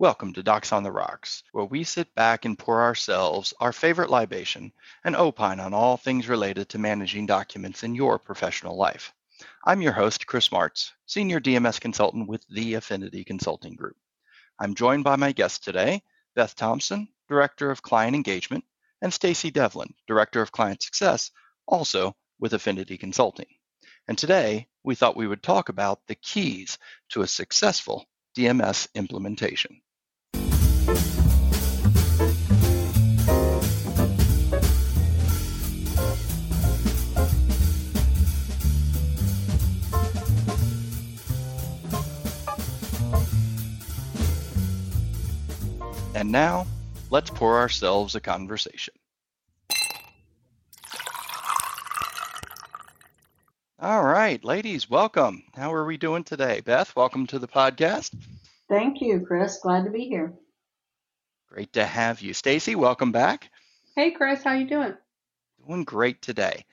Welcome to Docs on the Rocks, where we sit back and pour ourselves our favorite libation and opine on all things related to managing documents in your professional life. I'm your host, Chris Martz, Senior DMS Consultant with the Affinity Consulting Group. I'm joined by my guests today, Beth Thompson, Director of Client Engagement, and Stacy Devlin, Director of Client Success, also with Affinity Consulting. And today, we thought we would talk about the keys to a successful DMS implementation. And now, let's pour ourselves a conversation. All right, ladies, welcome. How are we doing today? Beth, welcome to the podcast. Thank you, Chris. Glad to be here. Great to have you. Stacy, welcome back. Hey, Chris, how you doing? Doing great today.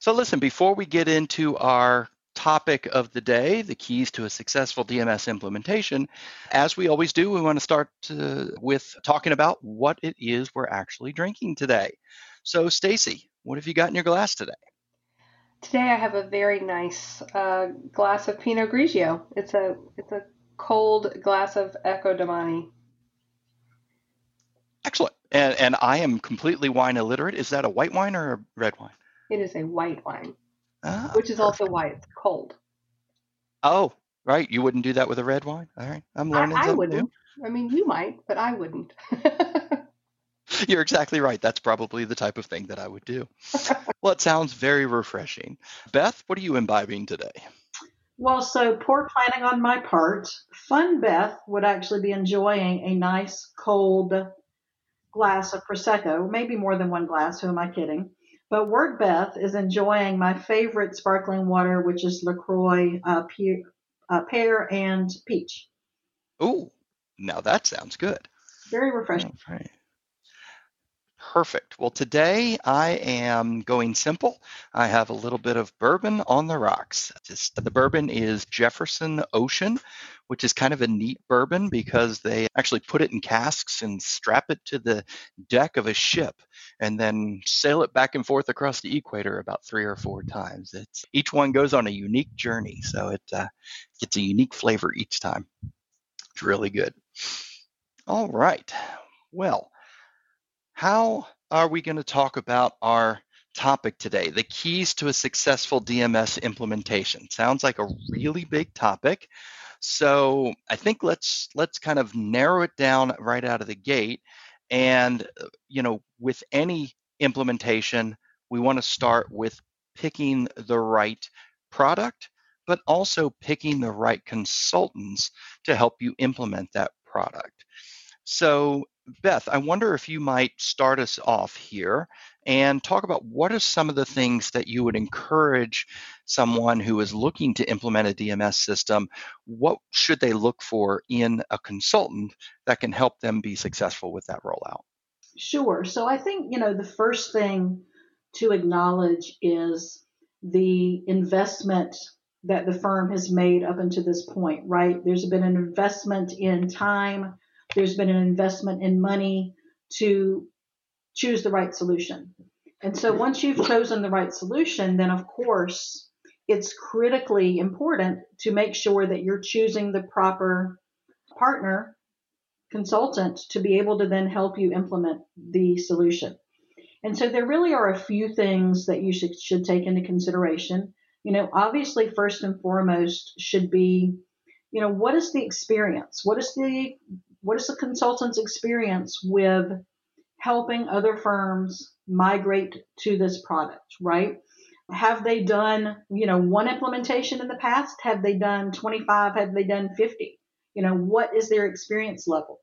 So listen, before we get into our topic of the day, the keys to a successful DMS implementation, as we always do, we want to start to, with talking about what it is we're actually drinking today. So, Stacy, what have you got in your glass today? Today I have a very nice uh, glass of Pinot Grigio. It's a it's a cold glass of Ecco Domani. Excellent. And, and I am completely wine illiterate. Is that a white wine or a red wine? It is a white wine. Ah, which is perfect. also why it's cold. Oh, right. You wouldn't do that with a red wine. All right, I'm learning. I, I wouldn't. New. I mean, you might, but I wouldn't. You're exactly right. That's probably the type of thing that I would do. well, it sounds very refreshing. Beth, what are you imbibing today? Well, so poor planning on my part. Fun Beth would actually be enjoying a nice cold glass of Prosecco, maybe more than one glass. Who am I kidding? But Word Beth is enjoying my favorite sparkling water, which is LaCroix uh, pear, uh, pear and peach. Oh, now that sounds good. Very refreshing. Right. Perfect. Well, today I am going simple. I have a little bit of bourbon on the rocks. Just, the bourbon is Jefferson Ocean, which is kind of a neat bourbon because they actually put it in casks and strap it to the deck of a ship and then sail it back and forth across the equator about three or four times. It's each one goes on a unique journey, so it uh, gets a unique flavor each time. It's really good. All right. Well, how are we going to talk about our topic today? The keys to a successful DMS implementation. Sounds like a really big topic. So I think let's let's kind of narrow it down right out of the gate. And uh, you know, with any implementation, we want to start with picking the right product, but also picking the right consultants to help you implement that product. So Beth, I wonder if you might start us off here and talk about what are some of the things that you would encourage someone who is looking to implement a DMS system. What should they look for in a consultant that can help them be successful with that rollout? Sure. So I think, you know, the first thing to acknowledge is the investment that the firm has made up until this point, right? There's been an investment in time there's been an investment in money to choose the right solution. And so once you've chosen the right solution, then of course it's critically important to make sure that you're choosing the proper partner, consultant to be able to then help you implement the solution. And so there really are a few things that you should, should take into consideration. You know, obviously, first and foremost should be, you know, what is the experience? What is the what is the consultant's experience with helping other firms migrate to this product, right? Have they done, you know, one implementation in the past? Have they done 25? Have they done 50? You know, what is their experience level?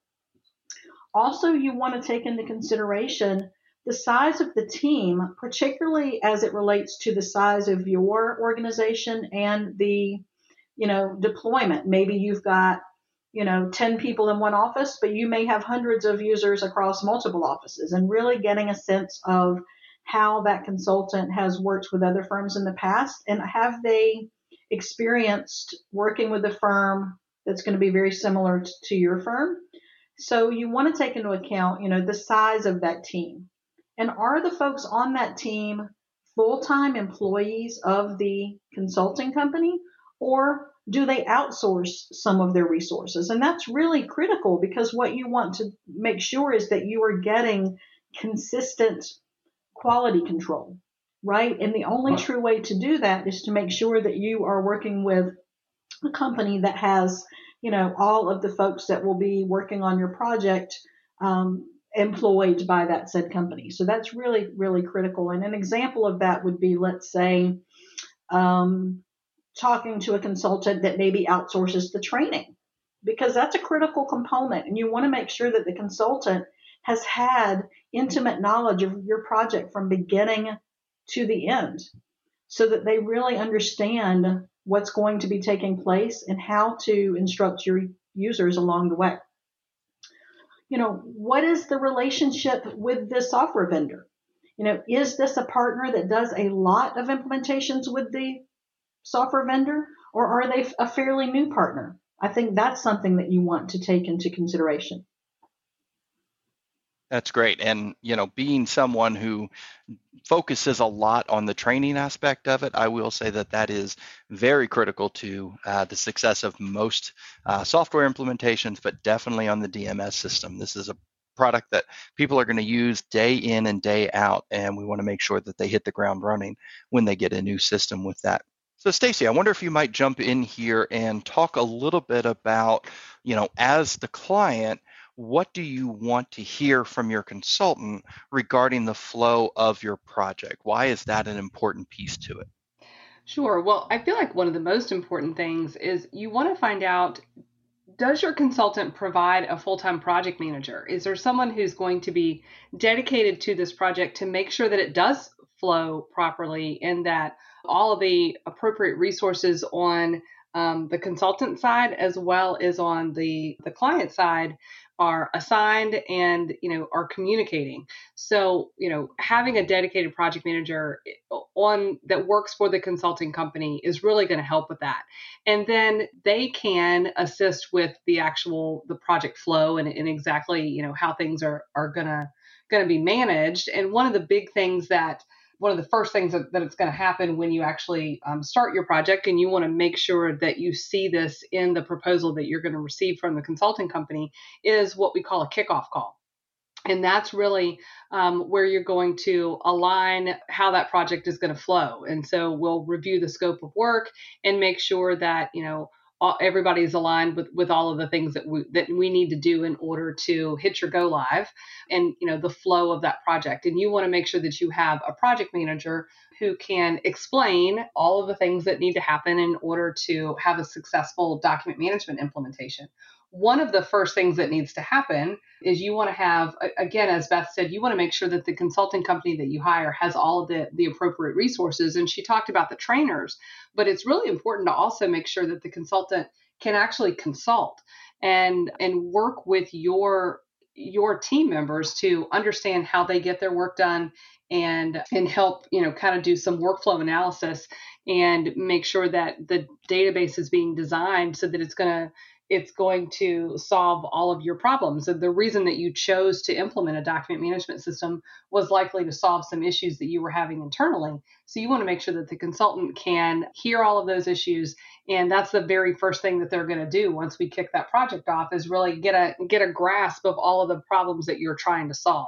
Also, you want to take into consideration the size of the team, particularly as it relates to the size of your organization and the, you know, deployment. Maybe you've got you know 10 people in one office but you may have hundreds of users across multiple offices and really getting a sense of how that consultant has worked with other firms in the past and have they experienced working with a firm that's going to be very similar to your firm so you want to take into account you know the size of that team and are the folks on that team full-time employees of the consulting company or do they outsource some of their resources? And that's really critical because what you want to make sure is that you are getting consistent quality control, right? And the only true way to do that is to make sure that you are working with a company that has, you know, all of the folks that will be working on your project um, employed by that said company. So that's really, really critical. And an example of that would be, let's say, um, talking to a consultant that maybe outsources the training because that's a critical component and you want to make sure that the consultant has had intimate knowledge of your project from beginning to the end so that they really understand what's going to be taking place and how to instruct your users along the way. You know, what is the relationship with the software vendor? You know, is this a partner that does a lot of implementations with the software vendor or are they a fairly new partner? I think that's something that you want to take into consideration. That's great. And, you know, being someone who focuses a lot on the training aspect of it, I will say that that is very critical to uh, the success of most uh, software implementations, but definitely on the DMS system. This is a product that people are going to use day in and day out, and we want to make sure that they hit the ground running when they get a new system with that. So Stacy, I wonder if you might jump in here and talk a little bit about, you know, as the client, what do you want to hear from your consultant regarding the flow of your project? Why is that an important piece to it? Sure. Well, I feel like one of the most important things is you want to find out does your consultant provide a full-time project manager? Is there someone who's going to be dedicated to this project to make sure that it does flow properly and that all of the appropriate resources on um, the consultant side as well as on the the client side are assigned and you know are communicating. So you know having a dedicated project manager eh, on that works for the consulting company is really going to help with that. And then they can assist with the actual the project flow and, and exactly you know how things are are going to going to be managed. And one of the big things that one of the first things that, that it's going to happen when you actually um, start your project and you want to make sure that you see this in the proposal that you're going to receive from the consulting company is what we call a kickoff call. And that's really um, where you're going to align how that project is going to flow. And so we'll review the scope of work and make sure that you know everybody's aligned with with all of the things that we that we need to do in order to hit your go live and you know the flow of that project. And you want to make sure that you have a project manager who can explain all of the things that need to happen in order to have a successful document management implementation one of the first things that needs to happen is you want to have again as beth said you want to make sure that the consulting company that you hire has all of the, the appropriate resources and she talked about the trainers but it's really important to also make sure that the consultant can actually consult and and work with your your team members to understand how they get their work done and and help you know kind of do some workflow analysis and make sure that the database is being designed so that it's going to it's going to solve all of your problems. And the reason that you chose to implement a document management system was likely to solve some issues that you were having internally. So you want to make sure that the consultant can hear all of those issues. And that's the very first thing that they're going to do once we kick that project off is really get a get a grasp of all of the problems that you're trying to solve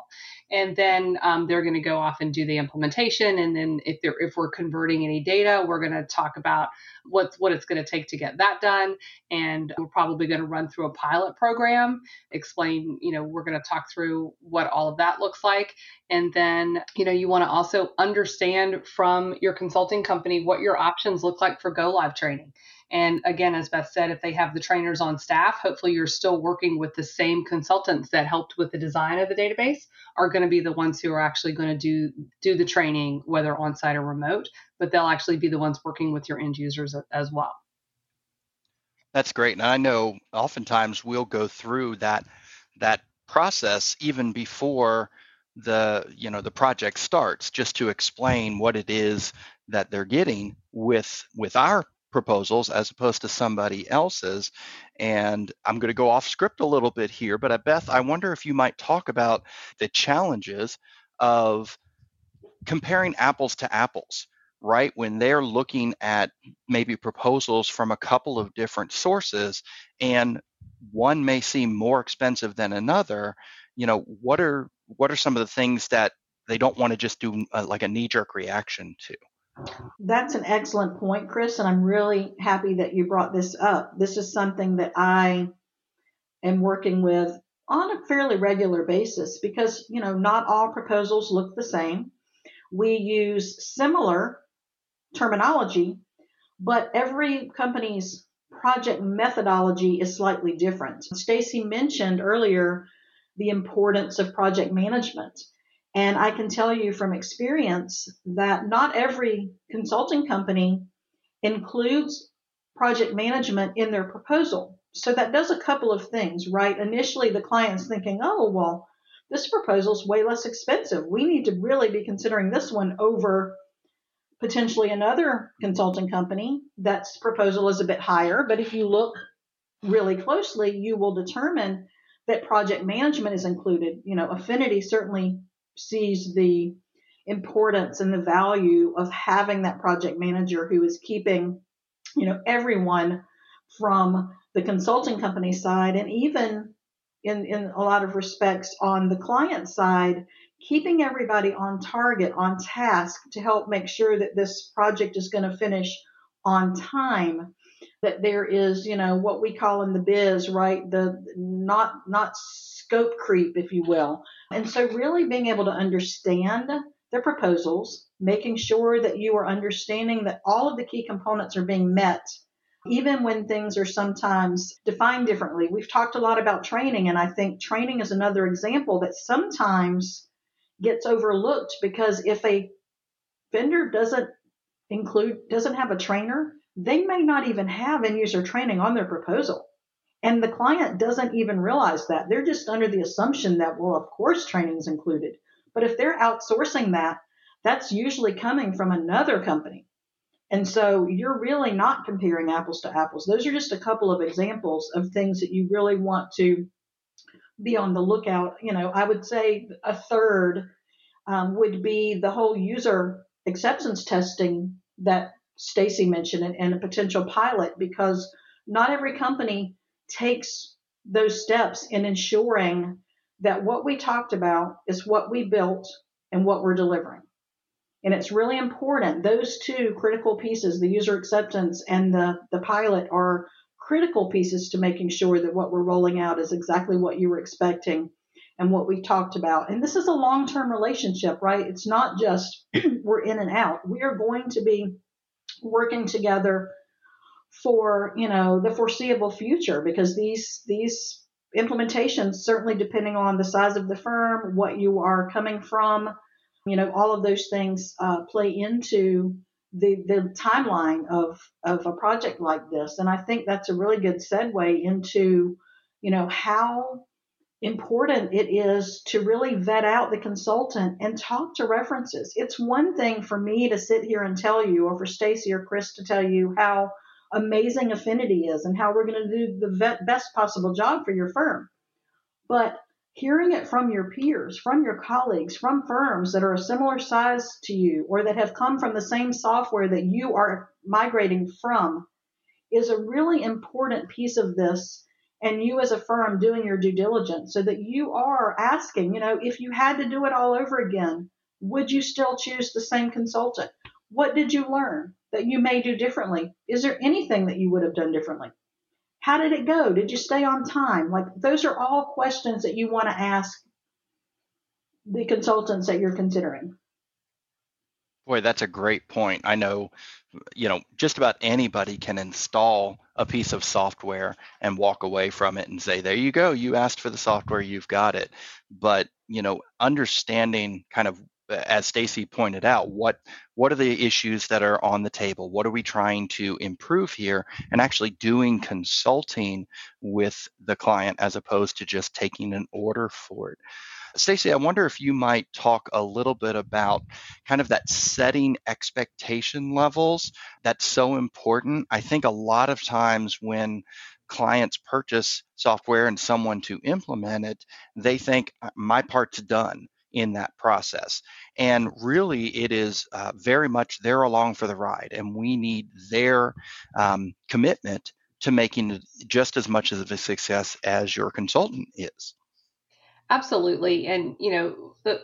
and then um, they're going to go off and do the implementation. And then if they're if we're converting any data we're going to talk about what what it's going to take to get that done. And we're probably going to run through a pilot program explain you know we're going to talk through what all of that looks like. And then you know you want to also understand from your consulting company what your options look like for go live training and again, as Beth said, if they have the trainers on staff, hopefully you're still working with the same consultants that helped with the design of the database are going to be the ones who are actually going to do do the training, whether on site or remote. But they'll actually be the ones working with your end users as well. That's great. And I know oftentimes we'll go through that that process even before the you know the project starts just to explain what it is that they're getting with with our proposals as opposed to somebody else's. And i'm going to go off script a little bit here but uh, beth i wonder if you might talk about the challenges of comparing apples to apples right? When they're looking at maybe proposals from a couple of different sources and one may seem more expensive than another you know what are what are some of the things that they don't want to just do uh, like a knee jerk reaction to that's an excellent point chris and i'm really happy that you brought this up this is something that i am working with on a fairly regular basis because you know not all proposals look the same we use similar terminology but every company's project methodology is slightly different. Stacy mentioned earlier the importance of project management. And I can tell you from experience that not every consulting company includes project management in their proposal. So that does a couple of things, right? Initially, the client's thinking, oh, well, this proposal is way less expensive. We need to really be considering this one over potentially another consulting company that's proposal is a bit higher. But if you look really closely, you will determine that project management is included. You know, Affinity certainly sees the importance and the value of having that project manager who is keeping, you know, everyone from the consulting company side and even in, in a lot of respects on the client side keeping everybody on target, on task to help make sure that this project is going to finish on time. That there is, you know, what we call in the biz, right? The not not scope creep, if you will. And so really being able to understand the proposals, making sure that you are understanding that all of the key components are being met even when things are sometimes defined differently. We've talked a lot about training, and I think training is another example that sometimes gets overlooked because if a vendor doesn't include doesn't have a trainer, they may not even have end user training on their proposal. And the client doesn't even realize that. They're just under the assumption that, well, of course, training is included. But if they're outsourcing that, that's usually coming from another company. And so you're really not comparing apples to apples. Those are just a couple of examples of things that you really want to be on the lookout. You know, I would say a third um, would be the whole user acceptance testing that Stacy mentioned and, and a potential pilot because not every company takes those steps in ensuring that what we talked about is what we built and what we're delivering. And it's really important. Those two critical pieces, the user acceptance and the, the pilot, are critical pieces to making sure that what we're rolling out is exactly what you were expecting and what we talked about. And this is a long term relationship, right? It's not just we're in and out. We are going to be working together for, you know, the foreseeable future because these, these implementations, certainly depending on the size of the firm, what you are coming from, you know, all of those things uh, play into the the timeline of of a project like this. And i think that's a really good segue into you know how important it is to really vet out the consultant and talk to references. It's one thing for me to sit here and tell you or for stacy or chris to tell you how amazing affinity is and how we're going to do the best possible job for your firm but hearing it from your peers, from your colleagues, from firms that are a similar size to you or that have come from the same software that you are migrating from is a really important piece of this. And you as a firm doing your due diligence so that you are asking, you know, if you had to do it all over again, would you still choose the same consultant? What did you learn that you may do differently? Is there anything that you would have done differently? How did it go? Did you stay on time? Like those are all questions that you want to ask the consultants that you're considering. Boy, that's a great point. I know, you know, just about anybody can install a piece of software and walk away from it and say, there you go, you asked for the software, you've got it. But, you know, understanding kind of as Stacy pointed out, what what are the issues that are on the table? What are we trying to improve here? And actually doing consulting with the client as opposed to just taking an order for it. Stacy, I wonder if you might talk a little bit about kind of that setting expectation levels. That's so important. I think a lot of times when clients purchase software and someone to implement it, they think my part's done in that process. And really, it is uh, very much they're along for the ride, and we need their um, commitment to making just as much of a success as your consultant is. Absolutely, and you know the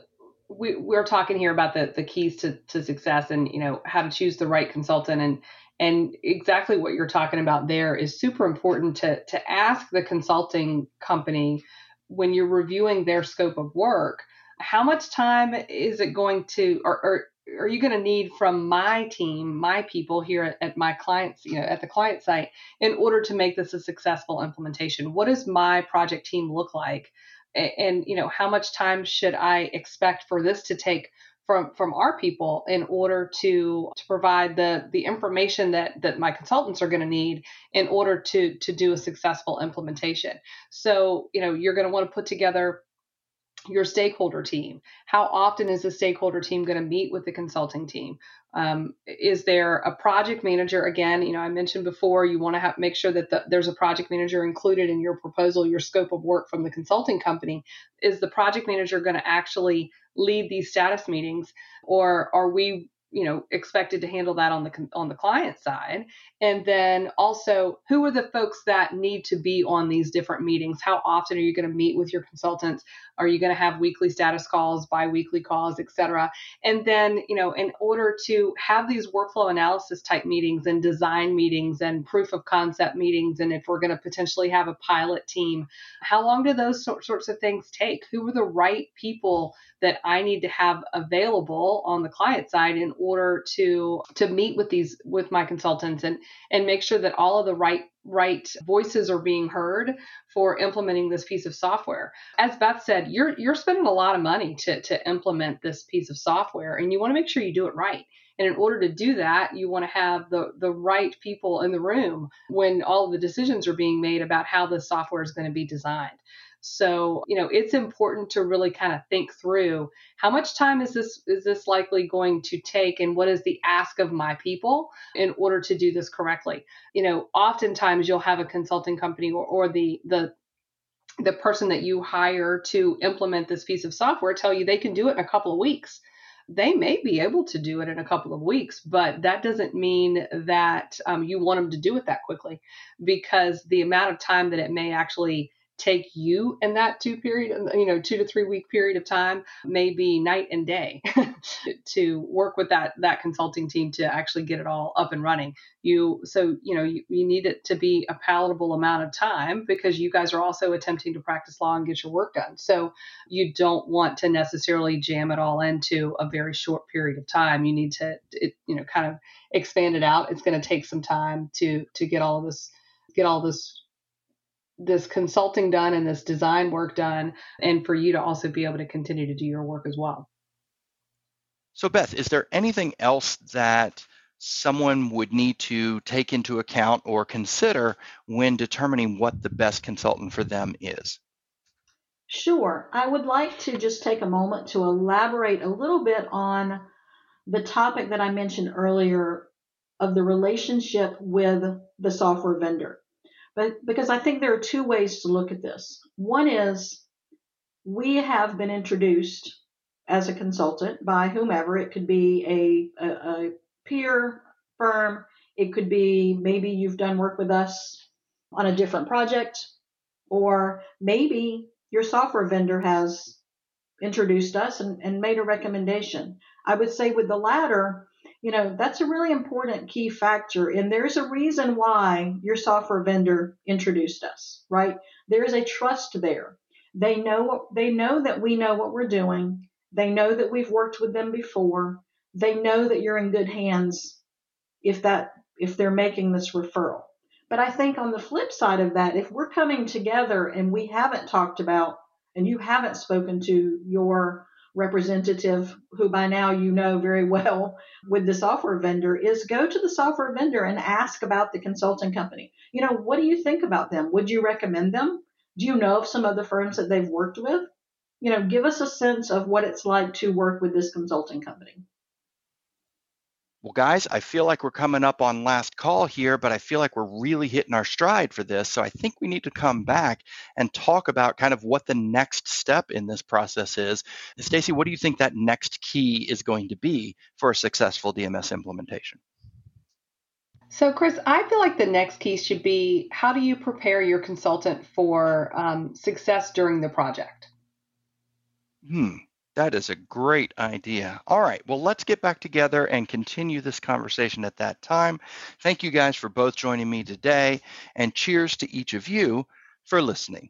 we, we're talking here about the, the keys to, to success and you know how to choose the right consultant and and exactly what you're talking about there is super important to to ask the consulting company when you're reviewing their scope of work how much time is it going to or, or are you going to need from my team my people here at, my clients you know at the client site in order to make this a successful implementation? What does my project team look like? And you know how much time should i expect for this to take from from our people in order to to provide the the information that that my consultants are going to need in order to to do a successful implementation? So you know you're going to want to put together your stakeholder team. How often is the stakeholder team going to meet with the consulting team? Um, is there a project manager? Again, you know, I mentioned before, you want to have make sure that the, there's a project manager included in your proposal, your scope of work from the consulting company. Is the project manager going to actually lead these status meetings, or are we you know expected to handle that on the on the client side and then also who are the folks that need to be on these different meetings how often are you going to meet with your consultants are you going to have weekly status calls bi-weekly calls etc and then you know in order to have these workflow analysis type meetings and design meetings and proof of concept meetings and if we're going to potentially have a pilot team how long do those sorts of things take? Who are the right people that i need to have available on the client side in order to to meet with these with my consultants and and make sure that all of the right right voices are being heard for implementing this piece of software. As Beth said, you're you're spending a lot of money to to implement this piece of software and you want to make sure you do it right. And in order to do that, you want to have the the right people in the room when all of the decisions are being made about how the software is going to be designed. So, you know, it's important to really kind of think through how much time is this is this likely going to take and what is the ask of my people in order to do this correctly. You know, oftentimes you'll have a consulting company or, or the the the person that you hire to implement this piece of software tell you they can do it in a couple of weeks they may be able to do it in a couple of weeks, but that doesn't mean that um, you want them to do it that quickly because the amount of time that it may actually take you in that two period you know two to three week period of time may be night and day to work with that that consulting team to actually get it all up and running. You so you know you, you need it to be a palatable amount of time because you guys are also attempting to practice law and get your work done. So you don't want to necessarily jam it all into a very short period of time. You need to it, you know kind of expand it out. It's going to take some time to to get all this get all this this consulting done and this design work done, and for you to also be able to continue to do your work as well. So, Beth, is there anything else that someone would need to take into account or consider when determining what the best consultant for them is? Sure. I would like to just take a moment to elaborate a little bit on the topic that I mentioned earlier of the relationship with the software vendor. But because I think there are two ways to look at this. One is we have been introduced as a consultant by whomever. It could be a, a, a peer firm. It could be maybe you've done work with us on a different project, or maybe your software vendor has introduced us and, and made a recommendation. I would say with the latter, you know, that's a really important key factor. And there's a reason why your software vendor introduced us, right? There is a trust there. They know they know that we know what we're doing. They know that we've worked with them before. They know that you're in good hands if that if they're making this referral. But I think on the flip side of that, if we're coming together and we haven't talked about and you haven't spoken to your representative who by now you know very well with the software vendor is go to the software vendor and ask about the consulting company. You know, what do you think about them? Would you recommend them? Do you know of some other firms that they've worked with? You know, give us a sense of what it's like to work with this consulting company. Well, guys, I feel like we're coming up on last call here, but I feel like we're really hitting our stride for this. So I think we need to come back and talk about kind of what the next step in this process is. Stacy, what do you think that next key is going to be for a successful DMS implementation? So, Chris, I feel like the next key should be how do you prepare your consultant for um, success during the project? Hmm. That is a great idea. All right. Well, let's get back together and continue this conversation at that time. Thank you guys for both joining me today, and cheers to each of you for listening.